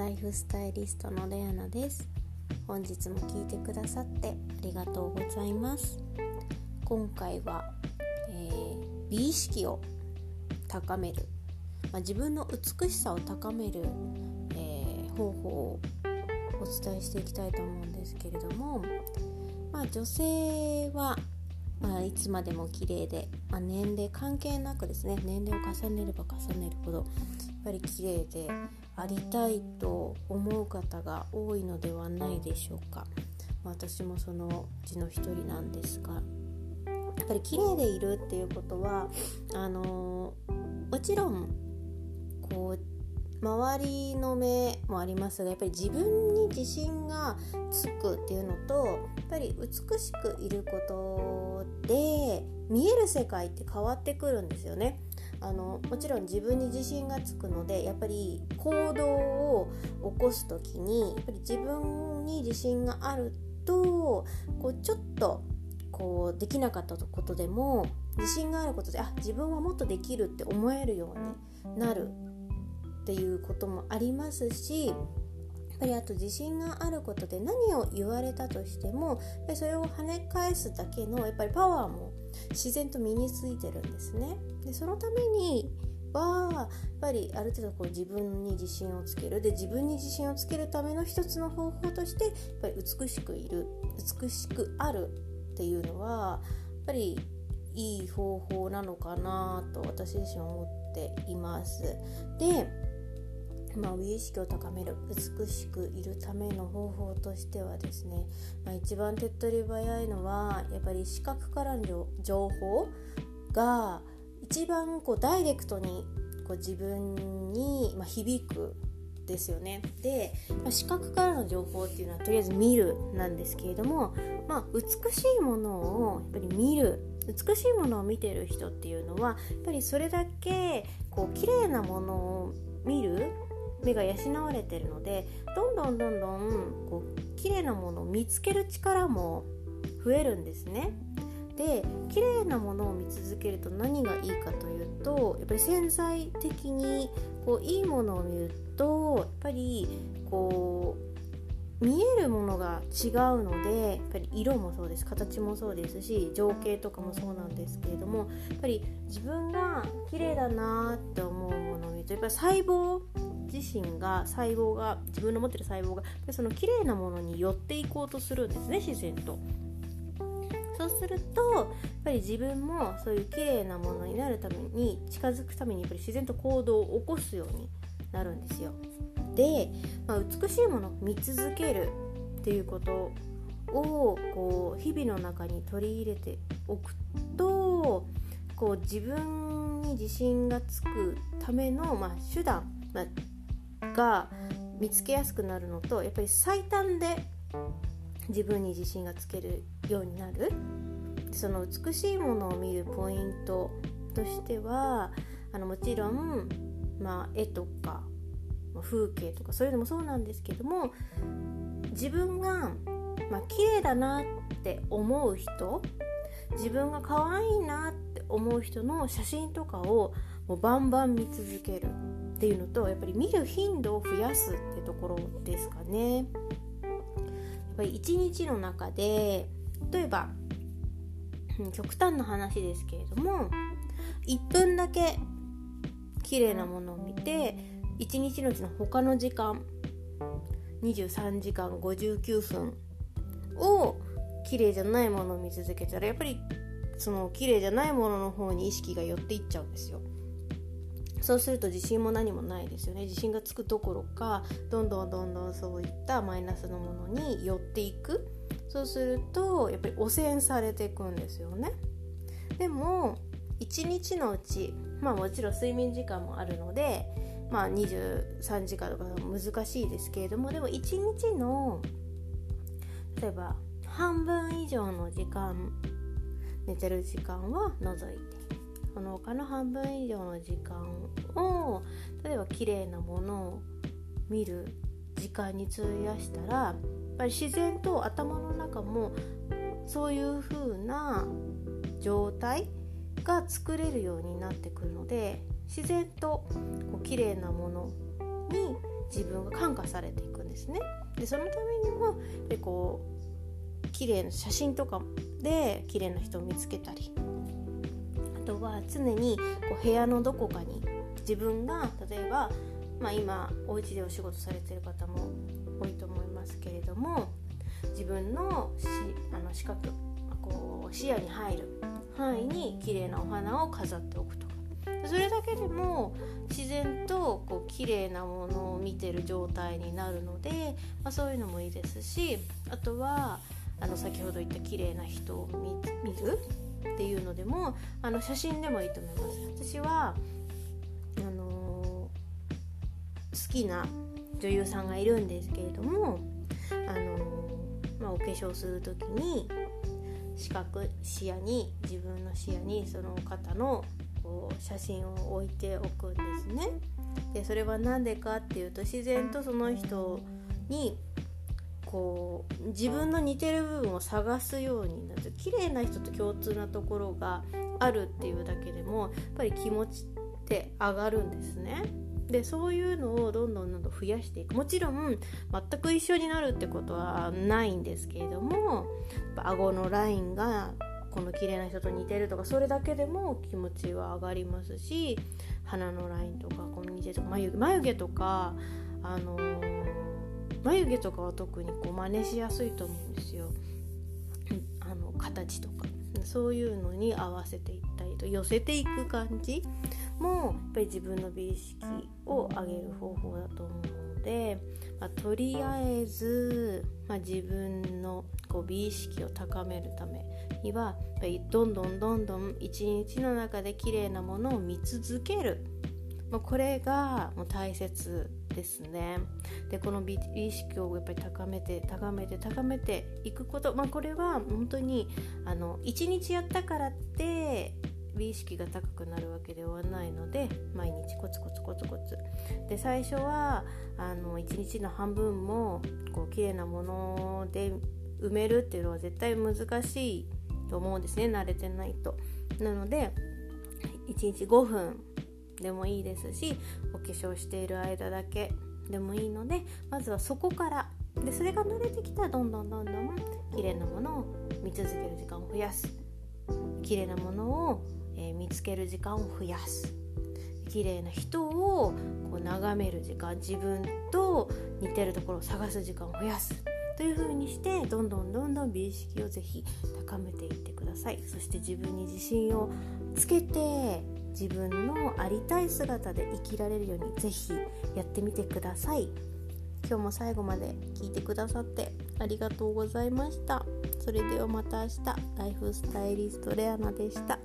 ライフスタイリストのレアナです。本日も聞いてくださってありがとうございます。今回は、えー、美意識を高める、まあ、自分の美しさを高める、えー、方法をお伝えしていきたいと思うんですけれども、まあ、女性はまあ、いつまでも綺麗で、まあ、年齢関係なくですね年齢を重ねれば重ねるほどぱり綺麗でありたいと思う方が多いのではないでしょうか、私もそのうちの一人なんですがやっぱり綺麗でいるっていうことはあのもちろんこう周りの目もありますがやっぱり自分に自信がつくっていうのとやっぱり美しくいることで見える世界って変わってくるんですよね。あのもちろん自分に自信がつくのでやっぱり行動を起こす時にやっぱり自分に自信があるとこうちょっとこうできなかったことでも自信があることであ自分はもっとできるって思えるようになるっていうこともありますしやっぱりあと自信があることで何を言われたとしてもそれを跳ね返すだけのやっぱりパワーも自然と身についてるんですね。でそのためにはやっぱりある程度こう自分に自信をつけるで自分に自信をつけるための一つの方法としてやっぱり美しくいる美しくあるっていうのはやっぱりいい方法なのかなと私自身思っています。でまあ、美意識を高める美しくいるための方法としてはですね、まあ、一番手っ取り早いのはやっぱり視覚からの情報が一番こうダイレクトにこう自分に、響くですよね。で、まあ、視覚からの情報っていうのはとりあえず見るなんですけれども、まあ、美しいものをやっぱり見る美しいものを見てる人っていうのはやっぱりそれだけこう綺麗なものを目が養われてるのでどんどんどんどんこう綺麗なものを見つける力も増えるんですね。で綺麗なものを見続けると何がいいかというとやっぱり潜在的にこういいものを見るとやっぱりこう見えるものが違うのでやっぱり色もそうです形もそうですし情景とかもそうなんですけれどもやっぱり自分が綺麗だなって思うものを見るとやっぱり細胞自身が細胞が自分の持ってる細胞がその綺麗なものに寄っていこうとするんですね自然と。そうするとやっぱり自分もそういう綺麗なものになるために近づくためにやっぱり自然と行動を起こすようになるんですよ。で、まあ、美しいものを見続けるっていうことをこう日々の中に取り入れておくとこう自分に自信がつくための、まあ、手段、まあ、が見つけやすくなるのとやっぱり最短で自分に自信がつけるようになる。その美しいものを見るポイントとしてはあのもちろん、まあ、絵とか風景とかそういうのもそうなんですけども自分が、まあ綺麗だなって思う人自分が可愛いなって思う人の写真とかをもうバンバン見続ける。っていうのとやっぱり見る頻度を増やすってところですかね。やっぱり一日の中で例えば極端な話ですけれども1分だけ綺麗なものを見て1日のうちの他の時間23時間59分を綺麗じゃないものを見続けたらやっぱりその綺麗じゃないものの方に意識が寄っていっちゃうんですよ。そうすると自信も何もないですよね。自信がつくどころかどんどんどんどんそういったマイナスのものに寄っていく。そうするとやっぱり汚染されていくんですよね。でも1日のうちまあもちろん睡眠時間もあるのでまあ23時間とか難しいですけれどもでも1日の例えば半分以上の時間寝てる時間は除いてその他の半分以上の時間を例えば綺麗なものを見る時間に費やしたらやっぱり自然と頭の中もそういう風な状態が作れるようになってくるので自然とこう綺麗なものに自分が感化されていくんですね。でそのためにもでこう綺麗な写真とかで綺麗な人を見つけたりとは常にこう部屋のどこかに自分が例えば、まあ、今お家でお仕事されてる方も多いと思いますけれども自分のしあの視覚こう視野に入る範囲に綺麗なお花を飾っておくと。かそれだけでも自然とこう綺麗なものを見てる状態になるので、まあ、そういうのもいいですしあとはあの先ほど言った綺麗な人を見るっていうのでもあの写真でもいいと思います。私はあのー、好きな女優さんがいるんですけれども、あのー、まあ、お化粧する時に視覚視野に自分の視野にその方のこう写真を置いておくんですね。でそれは何でかっていうと自然とその人にこう自分の似てる部分を探すようになる綺麗な人と共通なところがあるっていうだけでもやっぱり気持ちって上がるんですね。でそういうのをどんどんどんどん増やしていくもちろん全く一緒になるってことはないんですけれども顎のラインがこの綺麗な人と似てるとかそれだけでも気持ちは上がりますし鼻のラインとかこの似てるとか眉眉毛とかあのー、眉毛とかは特にこう真似しやすいと思うんですよ。あの形とか。そういうのに合わせていったりと寄せていく感じもやっぱり自分の美意識を上げる方法だと思うので、まあ、とりあえず、まあ、自分のこう美意識を高めるためにはやっぱりどんどんどんどん一日の中で綺麗なものを見続ける、まあ、これがもう大切ですね。でこの美意識をやっぱり高めて高めて高めていくこと、まあ、これは本当にあの1日やったからって美意識が高くなるわけではないので毎日コツコツコツコツ。で最初はあの1日の半分もこう綺麗なもので埋めるっていうのは絶対難しいと思うんですね慣れてないと。なので1日5分でもいいですしお化粧している間だけでもいいのでまずはそこからでそれが慣れてきたらどんどんどんどん綺麗なものを見続ける時間を増やす。綺麗なものをえー、見つける時間を増やす。綺麗な人をこう眺める時間自分と似てるところを探す時間を増やす。という風にしてどんどんどんどん美意識をぜひ高めていってください。そして自分に自信をつけて自分のありたい姿で生きられるようにぜひやってみてください。今日も最後まで聞いてくださってありがとうございました。それではまた明日。ライフスタイリストレアナでした。